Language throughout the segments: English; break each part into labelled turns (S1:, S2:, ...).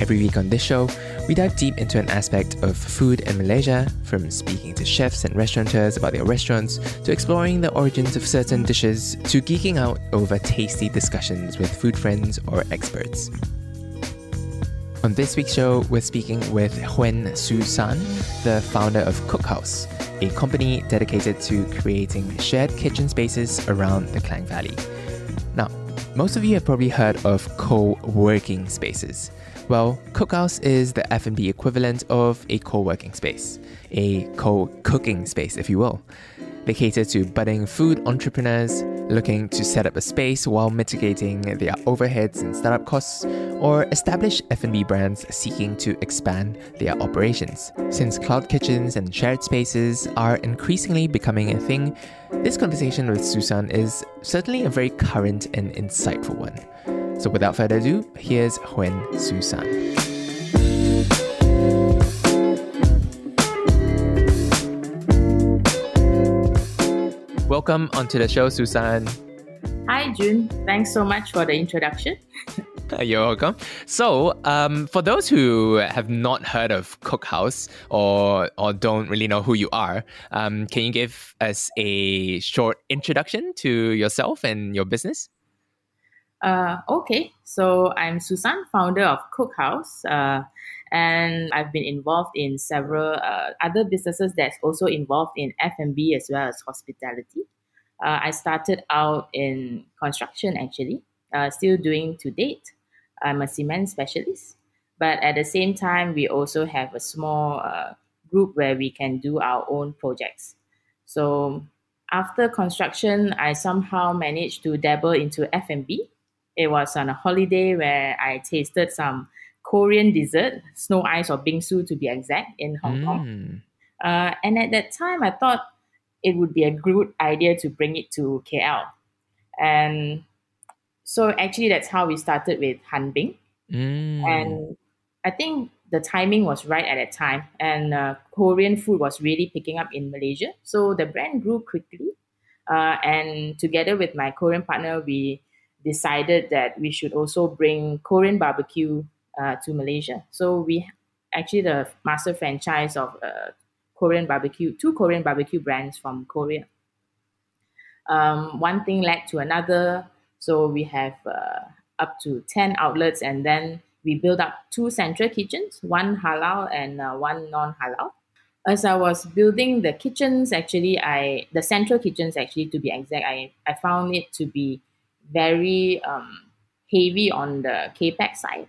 S1: Every week on this show, we dive deep into an aspect of food in Malaysia, from speaking to chefs and restaurateurs about their restaurants, to exploring the origins of certain dishes, to geeking out over tasty discussions with food friends or experts. On this week's show, we're speaking with Huen Su San, the founder of Cookhouse, a company dedicated to creating shared kitchen spaces around the Klang Valley. Now, most of you have probably heard of co-working spaces. Well, Cookhouse is the F&B equivalent of a co-working space, a co-cooking space, if you will. They cater to budding food entrepreneurs looking to set up a space while mitigating their overheads and startup costs, or established F&B brands seeking to expand their operations. Since cloud kitchens and shared spaces are increasingly becoming a thing, this conversation with Susan is certainly a very current and insightful one. So without further ado, here's Huen Susan. Welcome onto the show, Susan.
S2: Hi, Jun. Thanks so much for the introduction.
S1: You're welcome. So, um, for those who have not heard of Cookhouse or or don't really know who you are, um, can you give us a short introduction to yourself and your business?
S2: Uh, okay, so I'm Susan, founder of Cookhouse, uh, and I've been involved in several uh, other businesses that's also involved in F&B as well as hospitality. Uh, I started out in construction actually, uh, still doing to date. I'm a cement specialist, but at the same time, we also have a small uh, group where we can do our own projects. So after construction, I somehow managed to dabble into F&B it was on a holiday where I tasted some Korean dessert, snow ice or bingsu to be exact, in Hong mm. Kong. Uh, and at that time, I thought it would be a good idea to bring it to KL. And so actually, that's how we started with Hanbing. Mm. And I think the timing was right at that time, and uh, Korean food was really picking up in Malaysia. So the brand grew quickly. Uh, and together with my Korean partner, we decided that we should also bring Korean barbecue uh, to Malaysia. So we actually the master franchise of uh, Korean barbecue, two Korean barbecue brands from Korea. Um, one thing led to another. So we have uh, up to 10 outlets and then we built up two central kitchens, one halal and uh, one non-halal. As I was building the kitchens, actually, I the central kitchens actually to be exact, I, I found it to be very um, heavy on the capex side,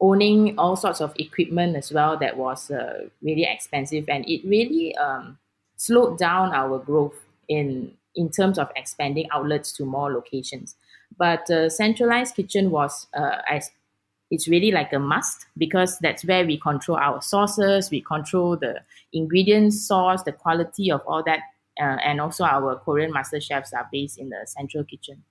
S2: owning all sorts of equipment as well that was uh, really expensive, and it really um, slowed down our growth in in terms of expanding outlets to more locations. But uh, centralized kitchen was uh, as it's really like a must because that's where we control our sources, we control the ingredients source, the quality of all that, uh, and also our Korean master chefs are based in the central kitchen.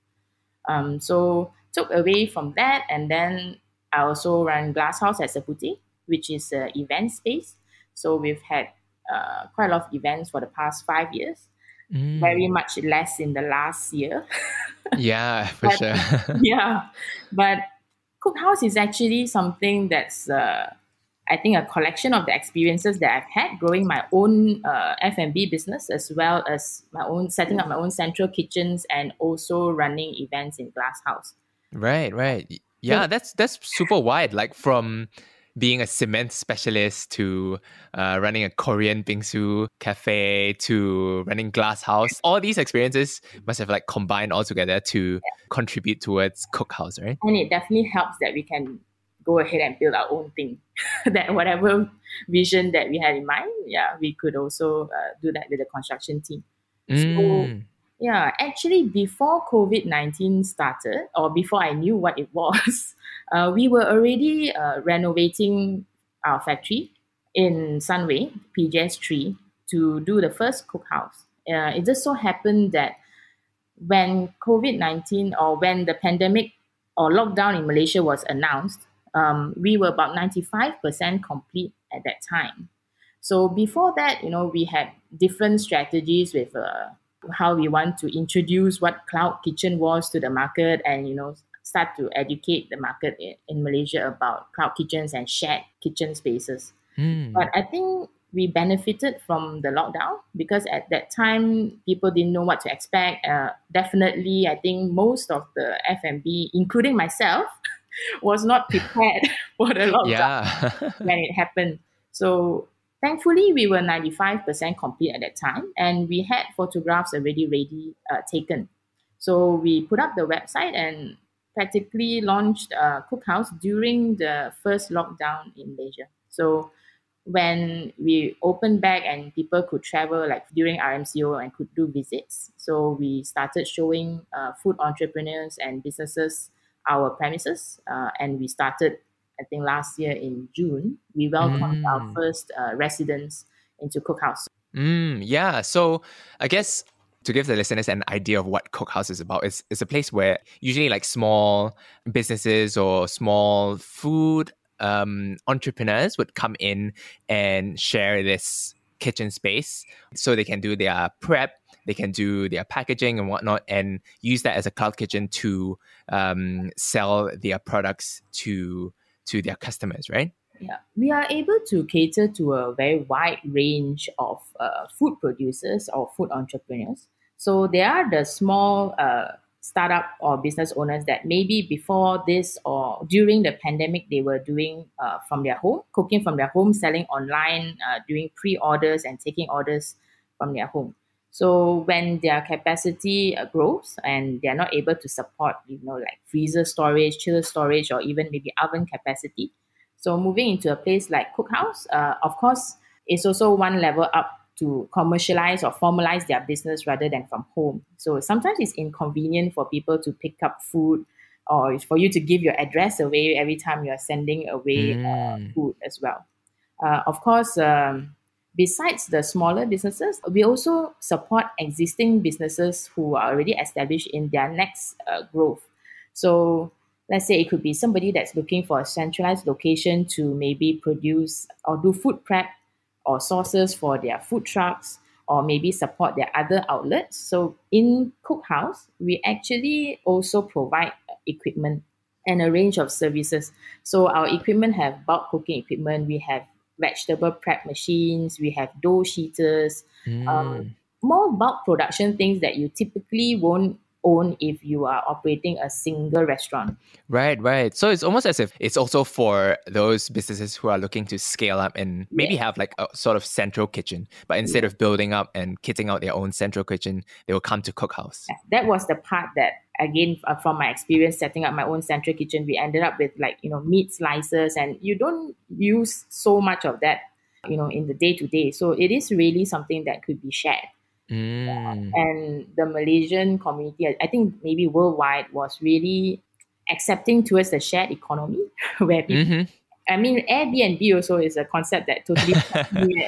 S2: Um, so took away from that, and then I also run Glasshouse at Seputeh, which is an event space. So we've had uh, quite a lot of events for the past five years. Mm. Very much less in the last year.
S1: yeah, for
S2: but,
S1: sure.
S2: yeah, but Cookhouse is actually something that's uh, I think a collection of the experiences that I've had growing my own uh, F&B business as well as my own setting up my own central kitchens and also running events in Glasshouse.
S1: Right, right. Yeah, that's that's super wide. Like from being a cement specialist to uh, running a Korean bingsu cafe to running Glasshouse. All these experiences must have like combined all together to yeah. contribute towards Cookhouse, right?
S2: And it definitely helps that we can go ahead and build our own thing. that whatever vision that we had in mind, yeah, we could also uh, do that with the construction team. Mm. So, yeah, actually, before COVID 19 started, or before I knew what it was, uh, we were already uh, renovating our factory in Sunway, PJS 3, to do the first cookhouse. Uh, it just so happened that when COVID 19 or when the pandemic or lockdown in Malaysia was announced, um, we were about 95% complete at that time. So before that, you know, we had different strategies with uh, how we want to introduce what cloud kitchen was to the market and, you know, start to educate the market in, in Malaysia about cloud kitchens and shared kitchen spaces.
S1: Mm.
S2: But I think we benefited from the lockdown because at that time people didn't know what to expect. Uh, definitely, I think most of the F&B, including myself, was not prepared for the lockdown
S1: Yeah.
S2: when it happened. So thankfully, we were 95% complete at that time, and we had photographs already ready uh, taken. So we put up the website and practically launched uh, Cookhouse during the first lockdown in Malaysia. So when we opened back and people could travel like during RMCO and could do visits. So we started showing uh, food entrepreneurs and businesses our premises uh, and we started I think last year in June. We welcomed our
S1: Mm.
S2: first uh, residents into Cookhouse.
S1: Mm, yeah. So I guess to give the listeners an idea of what Cookhouse is about, it's, it's a place where usually like small businesses or small food um, entrepreneurs would come in and share this kitchen space so they can do their prep, they can do their packaging and whatnot, and use that as a cloud kitchen to um, sell their products to to their customers, right?
S2: Yeah, we are able to cater to a very wide range of uh, food producers or food entrepreneurs. So they are the small uh, startup or business owners that maybe before this or during the pandemic they were doing uh, from their home, cooking from their home, selling online, uh, doing pre-orders and taking orders from their home. So when their capacity uh, grows and they are not able to support, you know, like freezer storage, chiller storage, or even maybe oven capacity, so moving into a place like Cookhouse, uh, of course, is also one level up to commercialize or formalize their business rather than from home. So sometimes it's inconvenient for people to pick up food or for you to give your address away every time you're sending away uh,
S1: Mm.
S2: food as well. Uh, of course, um, besides the smaller businesses, we also support existing businesses who are already established in their next uh, growth. So let's say it could be somebody that's looking for a centralized location to maybe produce or do food prep or sources for their food trucks or maybe support their other outlets. So in Cookhouse, we actually also provide equipment and a range of services. So our equipment have bulk cooking equipment, we have vegetable prep machines, we have dough sheeters,
S1: Mm.
S2: um, more bulk production things that you typically won't own if you are operating a single restaurant.
S1: Right, right. So it's almost as if it's also for those businesses who are looking to scale up and maybe
S2: Yeah.
S1: have like a sort of central kitchen, but instead of building up and kitting out their own central kitchen, they will come to Cookhouse.
S2: that was the part that again uh, from my experience setting up my own central kitchen we ended up with like you know meat slices and you don't use so much of that you know in the day to day so it is really something that could be shared
S1: Mm.
S2: and the malaysian community I- i think maybe worldwide was really accepting towards the shared economy where people
S1: hmm
S2: I mean, Airbnb also is a concept that totally,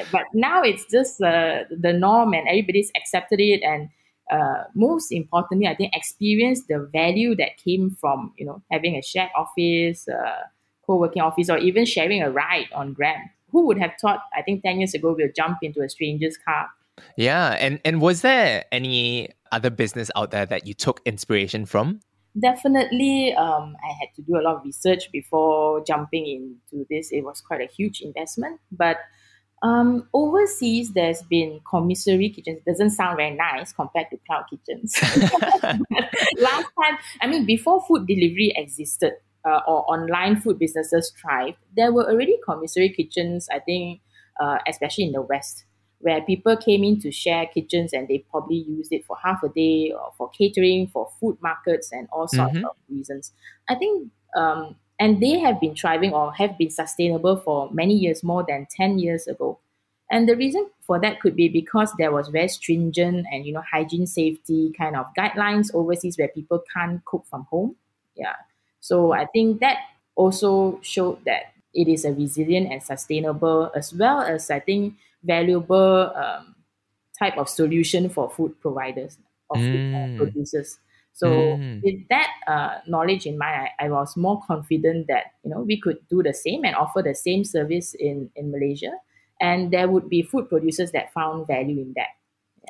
S2: but now it's just uh, the norm and everybody's accepted it. And uh, most importantly, I think experience the value that came from you know having a shared office, uh, co-working office, or even sharing a ride on Grab. Who would have thought? I think ten years ago we'll jump into a stranger's car.
S1: Yeah. And and was there any other business out there that you took inspiration from?
S2: Definitely, um, I had to do a lot of research before jumping into this. It was quite a huge investment, but um, overseas, there's been commissary kitchens. It doesn't sound very nice compared to cloud kitchens. Last time, I mean, before food delivery existed uh, or online food businesses thrived, there were already commissary kitchens, I think, uh, especially in the West, where people came in to share kitchens and they probably used it for half a day or for catering, for food markets, and all sorts
S1: Mhm.
S2: of reasons. I think, um, and they have been thriving or have been sustainable for many years, more than 10 years ago. And the reason for that could be because there was very stringent and you know hygiene safety kind of guidelines overseas where people can't cook from home. Yeah. So I think that also showed that it is a resilient and sustainable, as well as I think valuable um, type of solution for food providers or food uh,
S1: Mm.
S2: producers. So
S1: Mm.
S2: with that uh, knowledge in mind, I, I was more confident that you know we could do the same and offer the same service in in Malaysia, and there would be food producers that found value in that.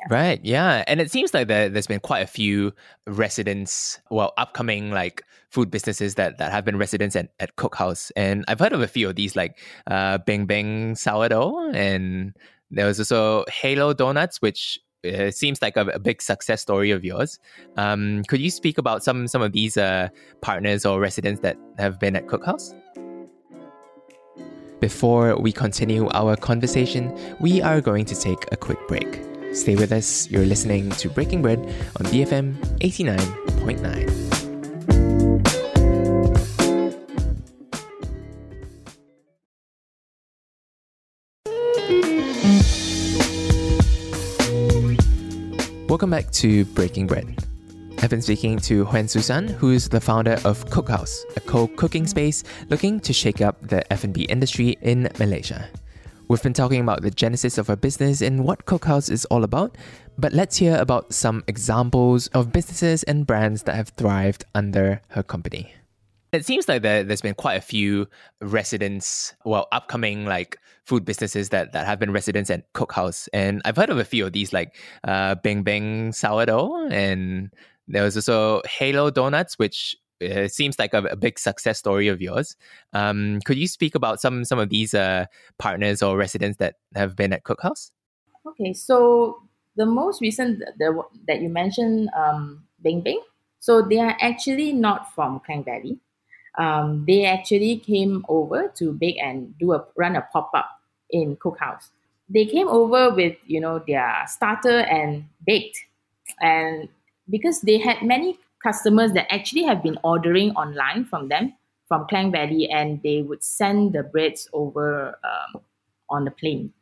S1: Right. Yeah. And it seems like there, there's been quite a few residents, well, upcoming like food businesses that, that have been residents at, at Cookhouse. And I've heard of a few of these like uh, Bing Bing Sourdough. And there was also Halo Donuts, which uh, seems like a, a big success story of yours. Um, could you speak about some, some of these uh, partners or residents that have been at Cookhouse? Before we continue our conversation, we are going to take a quick break. Stay with us. You're listening to Breaking Bread on BFM 89.9. Welcome back to Breaking Bread. I've been speaking to Huen Susan, who's the founder of Cookhouse, a co-cooking space looking to shake up the F&B industry in Malaysia. We've been talking about the genesis of her business and what Cookhouse is all about, but let's hear about some examples of businesses and brands that have thrived under her company. It seems like there, there's been quite a few residents, well, upcoming like food businesses that, that have been residents at Cookhouse. And I've heard of a few of these, like uh, Bing Bing Sourdough. And there was also Halo Donuts, which uh, seems like a, a big success story of yours. Um, could you speak about some some of these uh, partners or residents that have been at Cookhouse?
S2: Okay, so the most recent the, that you mentioned, um, Bing Bing. So they are actually not from Klang Valley. Um, they actually came over to bake and do a run a pop up in Cookhouse. They came over with you know their starter and baked, and because they had many customers that actually have been ordering online from them from Klang Valley, and they would send the breads over um, on the plane.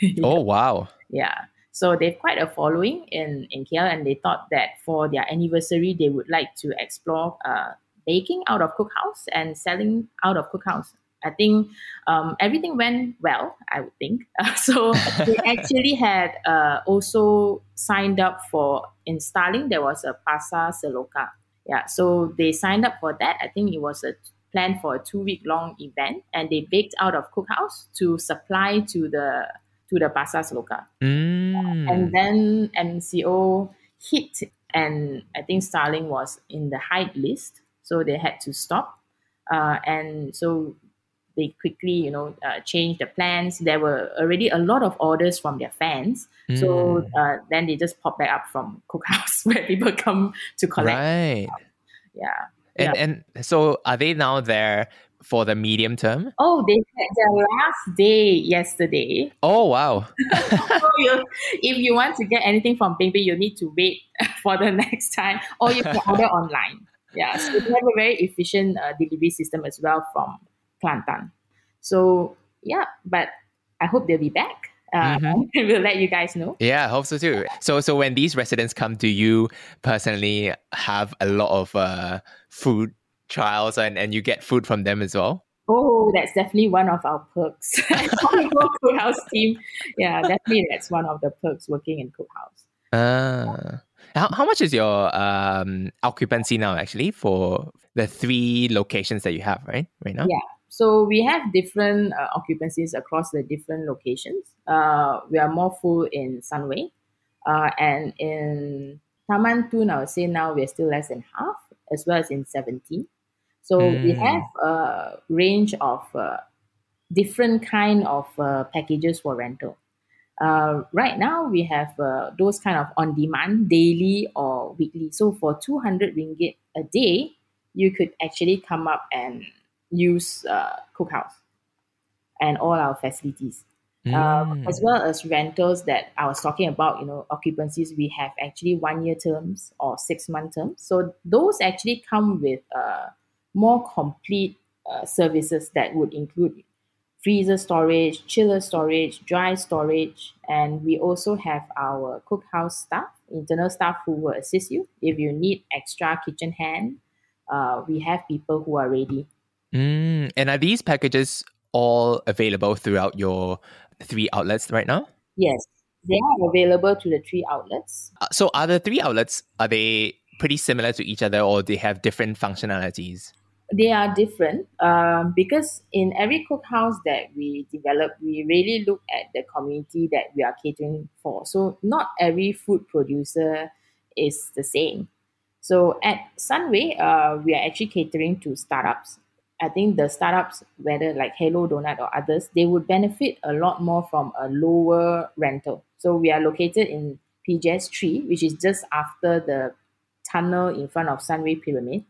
S1: Oh wow!
S2: Yeah. So they've quite a following in, in KL and they thought that for their anniversary, they would like to explore uh, baking out of Cookhouse and selling out of Cookhouse. I think um, everything went well, I would think. so they actually had uh, also signed up for installing, there was a Pasar Seloka. Yeah, so they signed up for that. I think it was a plan for a two week long event and they baked out of Cookhouse to supply to the to the Pasar Seloka.
S1: Mm.
S2: And then MCO hit, and I think Starling was in the hype list, so they had to stop. Uh, and so they quickly, you know, uh, changed the plans. There were already a lot of orders from their fans, so
S1: Mm.
S2: uh, then they just pop back up from Cookhouse where people come to collect.
S1: right.
S2: Yeah.
S1: And
S2: Yeah.
S1: and so are they now there for the medium term?
S2: Oh, they had their last day yesterday.
S1: Oh wow!
S2: so you, if you want to get anything from Bing, you need to wait for the next time, or you can order online. Yeah, so they have a very efficient uh, delivery system as well from Kelantan. So yeah, but I hope they'll be back. Uh,
S1: Mhm.
S2: we'll let you guys know.
S1: Yeah, I hope so too. So so when these residents come to you personally, have a lot of uh, food trials and, and you get food from them as well.
S2: Oh, that's definitely one of our perks. Cookhouse team. Yeah, definitely that's one of the perks working in Cookhouse.
S1: Ah. How, how much is your um, occupancy now actually for the three locations that you have right right now?
S2: Yeah. So we have different uh, occupancies across the different locations. Uh, we are more full in Sunway, uh, and in Taman Tun, I would say now we're still less than half, as well as in 17. So we
S1: Mm.
S2: have a range of uh, different kind of uh, packages for rental. Uh, right now, we have uh, those kind of on-demand, daily or weekly. So for 200 ringgit a day, you could actually come up and use uh, Cookhouse and all our facilities. Um,
S1: Mm.
S2: as well as rentals that I was talking about, you know, occupancies, we have actually one year terms or six month terms. So those actually come with uh, more complete uh, services that would include freezer storage, chiller storage, dry storage, and we also have our cookhouse staff, internal staff who will assist you if you need extra kitchen hand. Uh, we have people who are ready
S1: Mm, and are these packages all available throughout your three outlets right now?
S2: Yes, they are available to the three outlets.
S1: Uh, so are the three outlets are they pretty similar to each other or they have different functionalities?
S2: They are different um, because in every cookhouse that we develop, we really look at the community that we are catering for. So not every food producer is the same. So at Sunway, uh, we are actually catering to startups. I think the startups, whether like Hello Donut or others, they would benefit a lot more from a lower rental. So we are located in PJS 3, which is just after the tunnel in front of Sunway Pyramid.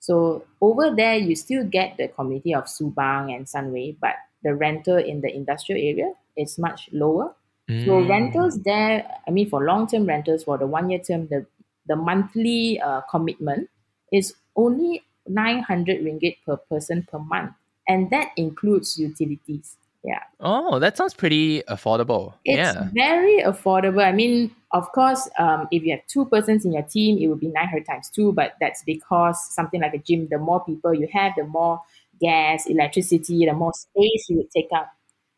S2: So over there, you still get the community of Subang and Sunway, but the rental in the industrial area is much lower. Mm. So rentals there, I mean, for long-term rentals, for the one-year term, the the monthly uh, commitment is only 900 ringgit per person per month, and that includes utilities. Yeah.
S1: Oh, that sounds pretty affordable.
S2: It's
S1: yeah.
S2: very affordable. I mean, of course, um, if you have two persons in your team, it would be 900 times two, but that's because something like a gym, the more people you have, the more gas, electricity, the more space you would take up.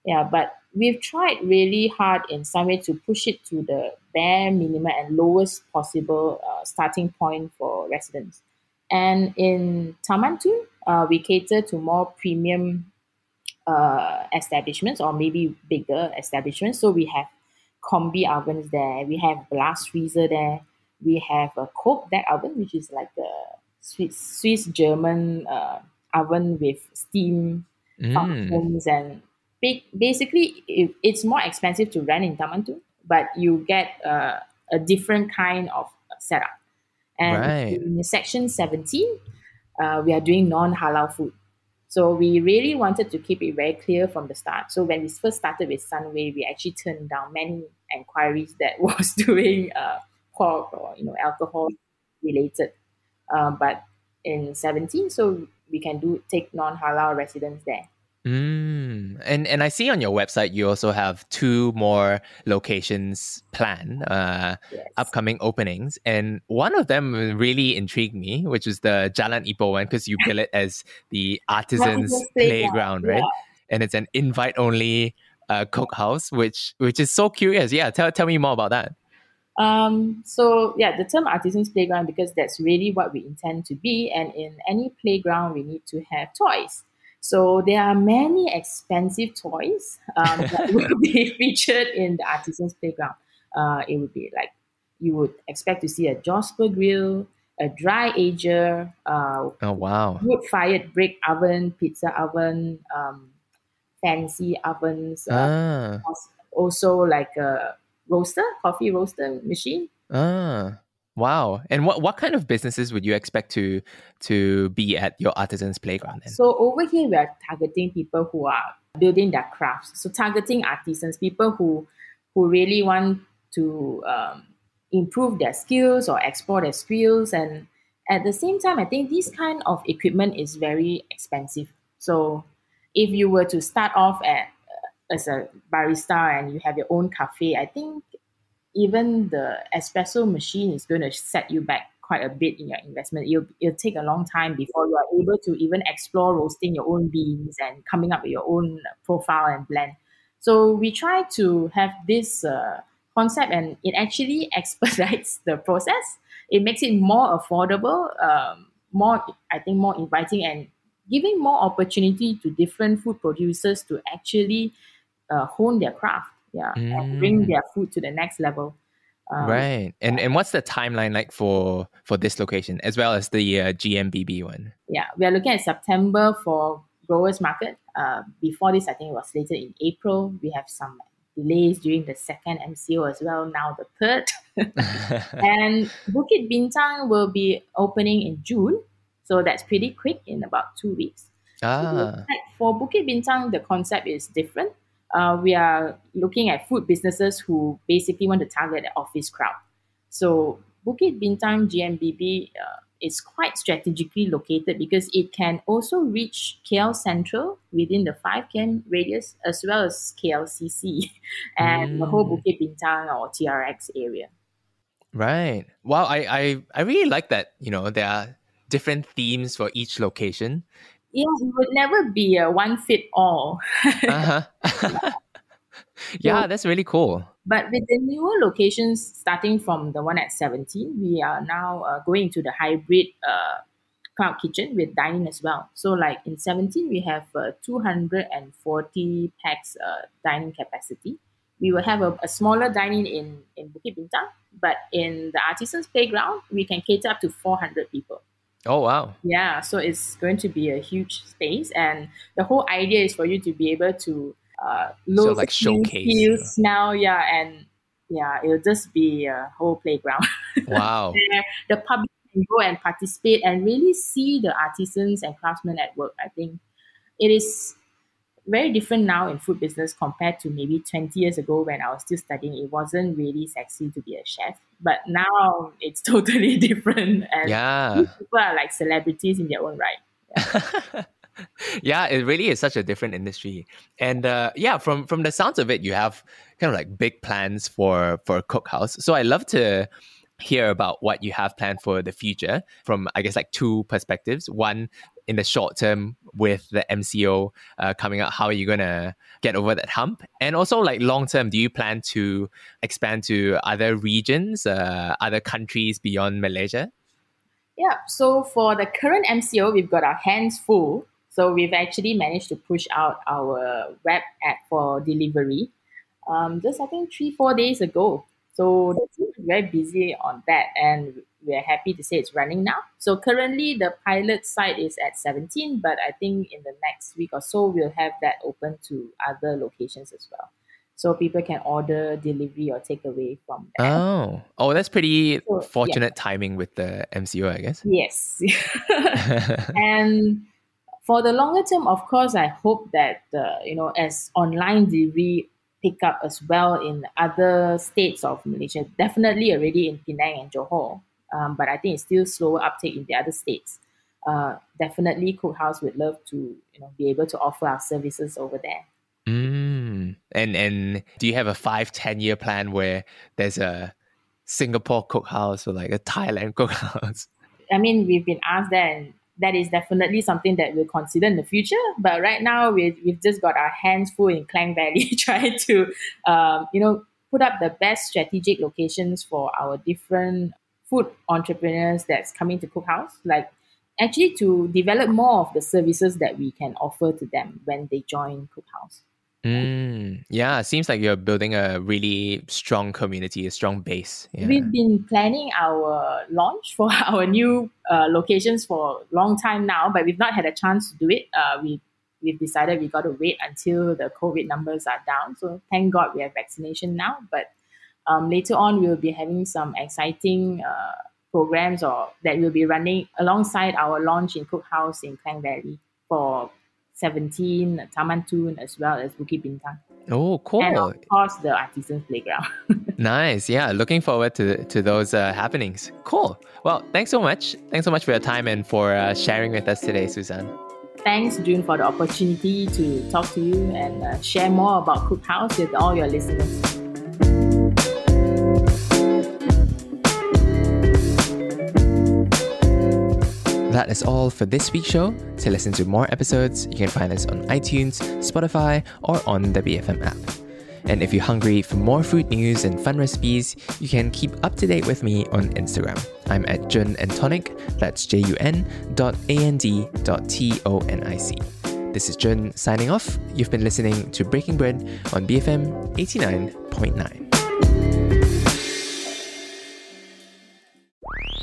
S2: Yeah, but we've tried really hard in some way to push it to the bare minimum and lowest possible uh, starting point for residents. And in Taman uh, we cater to more premium uh, establishments or maybe bigger establishments. So we have combi ovens there, we have blast freezer there, we have a coke deck oven, which is like a Swiss, Swiss German uh, oven with steam mm. functions and basically it, it's more expensive to rent in Taman Tun, but you get uh, a different kind of setup. And right. in section 17, uh, we are doing non halal food. So we really wanted to keep it very clear from the start. So when we first started with Sunway, we actually turned down many inquiries that was doing uh, pork or you know alcohol related. Uh, but in 17, so we can do take non halal residents there.
S1: Mm. And and I see on your website you also have two more locations planned, uh, yes. upcoming openings, and one of them really intrigued me, which is the Jalan Ipoh one because you bill it as the artisans playground, right? Yeah. And it's an invite only uh, cookhouse, which which is so curious. Yeah, tell tell me more about that.
S2: Um, so yeah, the term artisans playground because that's really what we intend to be, and in any playground we need to have toys. So there are many expensive toys um, that will be featured in the artisans playground. Uh, it would be like you would expect to see a Josper grill, a dry ager, uh,
S1: oh wow,
S2: wood fired brick oven, pizza oven, um, fancy ovens. Uh, ah. Also like a roaster, coffee roaster machine.
S1: Ah. Wow. And what, what kind of businesses would you expect to to be at your artisans playground then?
S2: So over here we are targeting people who are building their crafts. So targeting artisans, people who who really want to um, improve their skills or explore their skills and at the same time I think this kind of equipment is very expensive. So if you were to start off at uh, as a barista and you have your own cafe, I think even the espresso machine is going to set you back quite a bit in your investment. It'll, it'll take a long time before you are able to even explore roasting your own beans and coming up with your own profile and blend. So we try to have this uh, concept and it actually expedites the process. It makes it more affordable, um, more, I think, more inviting and giving more opportunity to different food producers to actually uh, hone their craft yeah, mm. and bring their food to the next level.
S1: Um, right, and and what's the timeline like for for this location as well as the uh, GMBB one?
S2: Yeah, we are looking at September for growers market. Uh, before this, I think it was later in April. We have some delays during the second MCO as well. Now the third, and Bukit Bintang will be opening in June, so that's pretty quick in about two weeks. Ah. So for Bukit Bintang, the concept is different uh, we are looking at food businesses who basically want to target the office crowd. So Bukit Bintang GMBB uh, is quite strategically located because it can also reach KL Central within the 5 km radius as well as KLCC and mm. the whole Bukit Bintang or TRX area.
S1: Right. Wow, I, I, I really like that, you know, there are different themes for each location
S2: Yeah, it would never be a one fit all.
S1: uh-huh. yeah, that's really cool.
S2: But with the newer locations, starting from the one at 17, we are now uh, going to the hybrid uh, cloud kitchen with dining as well. So, like in 17, we have uh, 240 packs uh, dining capacity. We will have a, a, smaller dining in, in Bukit Bintang, but in the Artisans Playground, we can cater up to 400 people.
S1: Oh, wow.
S2: Yeah, so it's going to be a huge space. And the whole idea is for you to be able to uh, look,
S1: so like showcase,
S2: feel, smell, yeah, and yeah, it'll just be a whole playground.
S1: Wow.
S2: the public can go and participate and really see the artisans and craftsmen at work. I think it is very different now in food business compared to maybe 20 years ago when I was still studying. It wasn't really sexy to be a chef, but now it's totally different. And
S1: yeah.
S2: people are like celebrities in their own right.
S1: Yeah. yeah, it really is such a different industry. And uh, yeah, from from the sounds of it, you have kind of like big plans for for a cookhouse. So I love to hear about what you have planned for the future from I guess like two perspectives. One in the short term with the MCO uh, coming out, how are you gonna get over that hump? And also like long term, do you plan to expand to other regions, uh, other countries beyond Malaysia?
S2: Yeah, so for the current MCO, we've got our hands full so we've actually managed to push out our web app for delivery um, just I think three, four days ago. So the team is very busy on that and we're happy to say it's running now. So currently the pilot site is at 17, but I think in the next week or so we'll have that open to other locations as well. So people can order delivery or take away from
S1: there. Oh, oh, that's pretty so, fortunate yeah. timing with the MCO, I guess.
S2: Yes, and for the longer term, of course, I hope that uh, you know as online delivery pick up as well in other states of Malaysia. Definitely already in Penang and Johor, um, but I think it's still slower uptake in the other states. Uh, definitely, Cookhouse would love to you know be able to offer our services over there.
S1: Mm. And and do you have a five ten year plan where there's a Singapore cookhouse or like a Thailand cookhouse?
S2: I mean, we've been asked that, and that is definitely something that we'll consider in the future. But right now, we've, we've just got our hands full in Klang Valley, trying to, um, you know, put up the best strategic locations for our different food entrepreneurs that's coming to Cookhouse. Like, actually, to develop more of the services that we can offer to them when they join Cookhouse.
S1: Mm, yeah, it seems like you're building a really strong community, a strong base. Yeah.
S2: We've been planning our launch for our new uh, locations for a long time now, but we've not had a chance to do it. Uh, we we've decided we got to wait until the COVID numbers are down. So thank God we have vaccination now. But um, later on, we'll be having some exciting uh, programs or that will be running alongside our launch in Cookhouse in Klang Valley for 17, Taman Tun, as well as Bukit Bintang.
S1: Oh, cool.
S2: And of course, the Artisans Playground.
S1: nice. Yeah. Looking forward to, to those uh, happenings. Cool. Well, thanks so much. Thanks so much for your time and for uh, sharing with us today, Susan.
S2: Thanks, Jun, for the opportunity to talk to you and uh, share more about Cookhouse with all your listeners.
S1: That is all for this week's show. To listen to more episodes, you can find us on iTunes, Spotify, or on the BFM app. And if you're hungry for more food news and fun recipes, you can keep up to date with me on Instagram. I'm at Jun and Tonic, that's J U N dot A N D dot T O N I C. This is Jun signing off. You've been listening to Breaking Bread on BFM 89.9.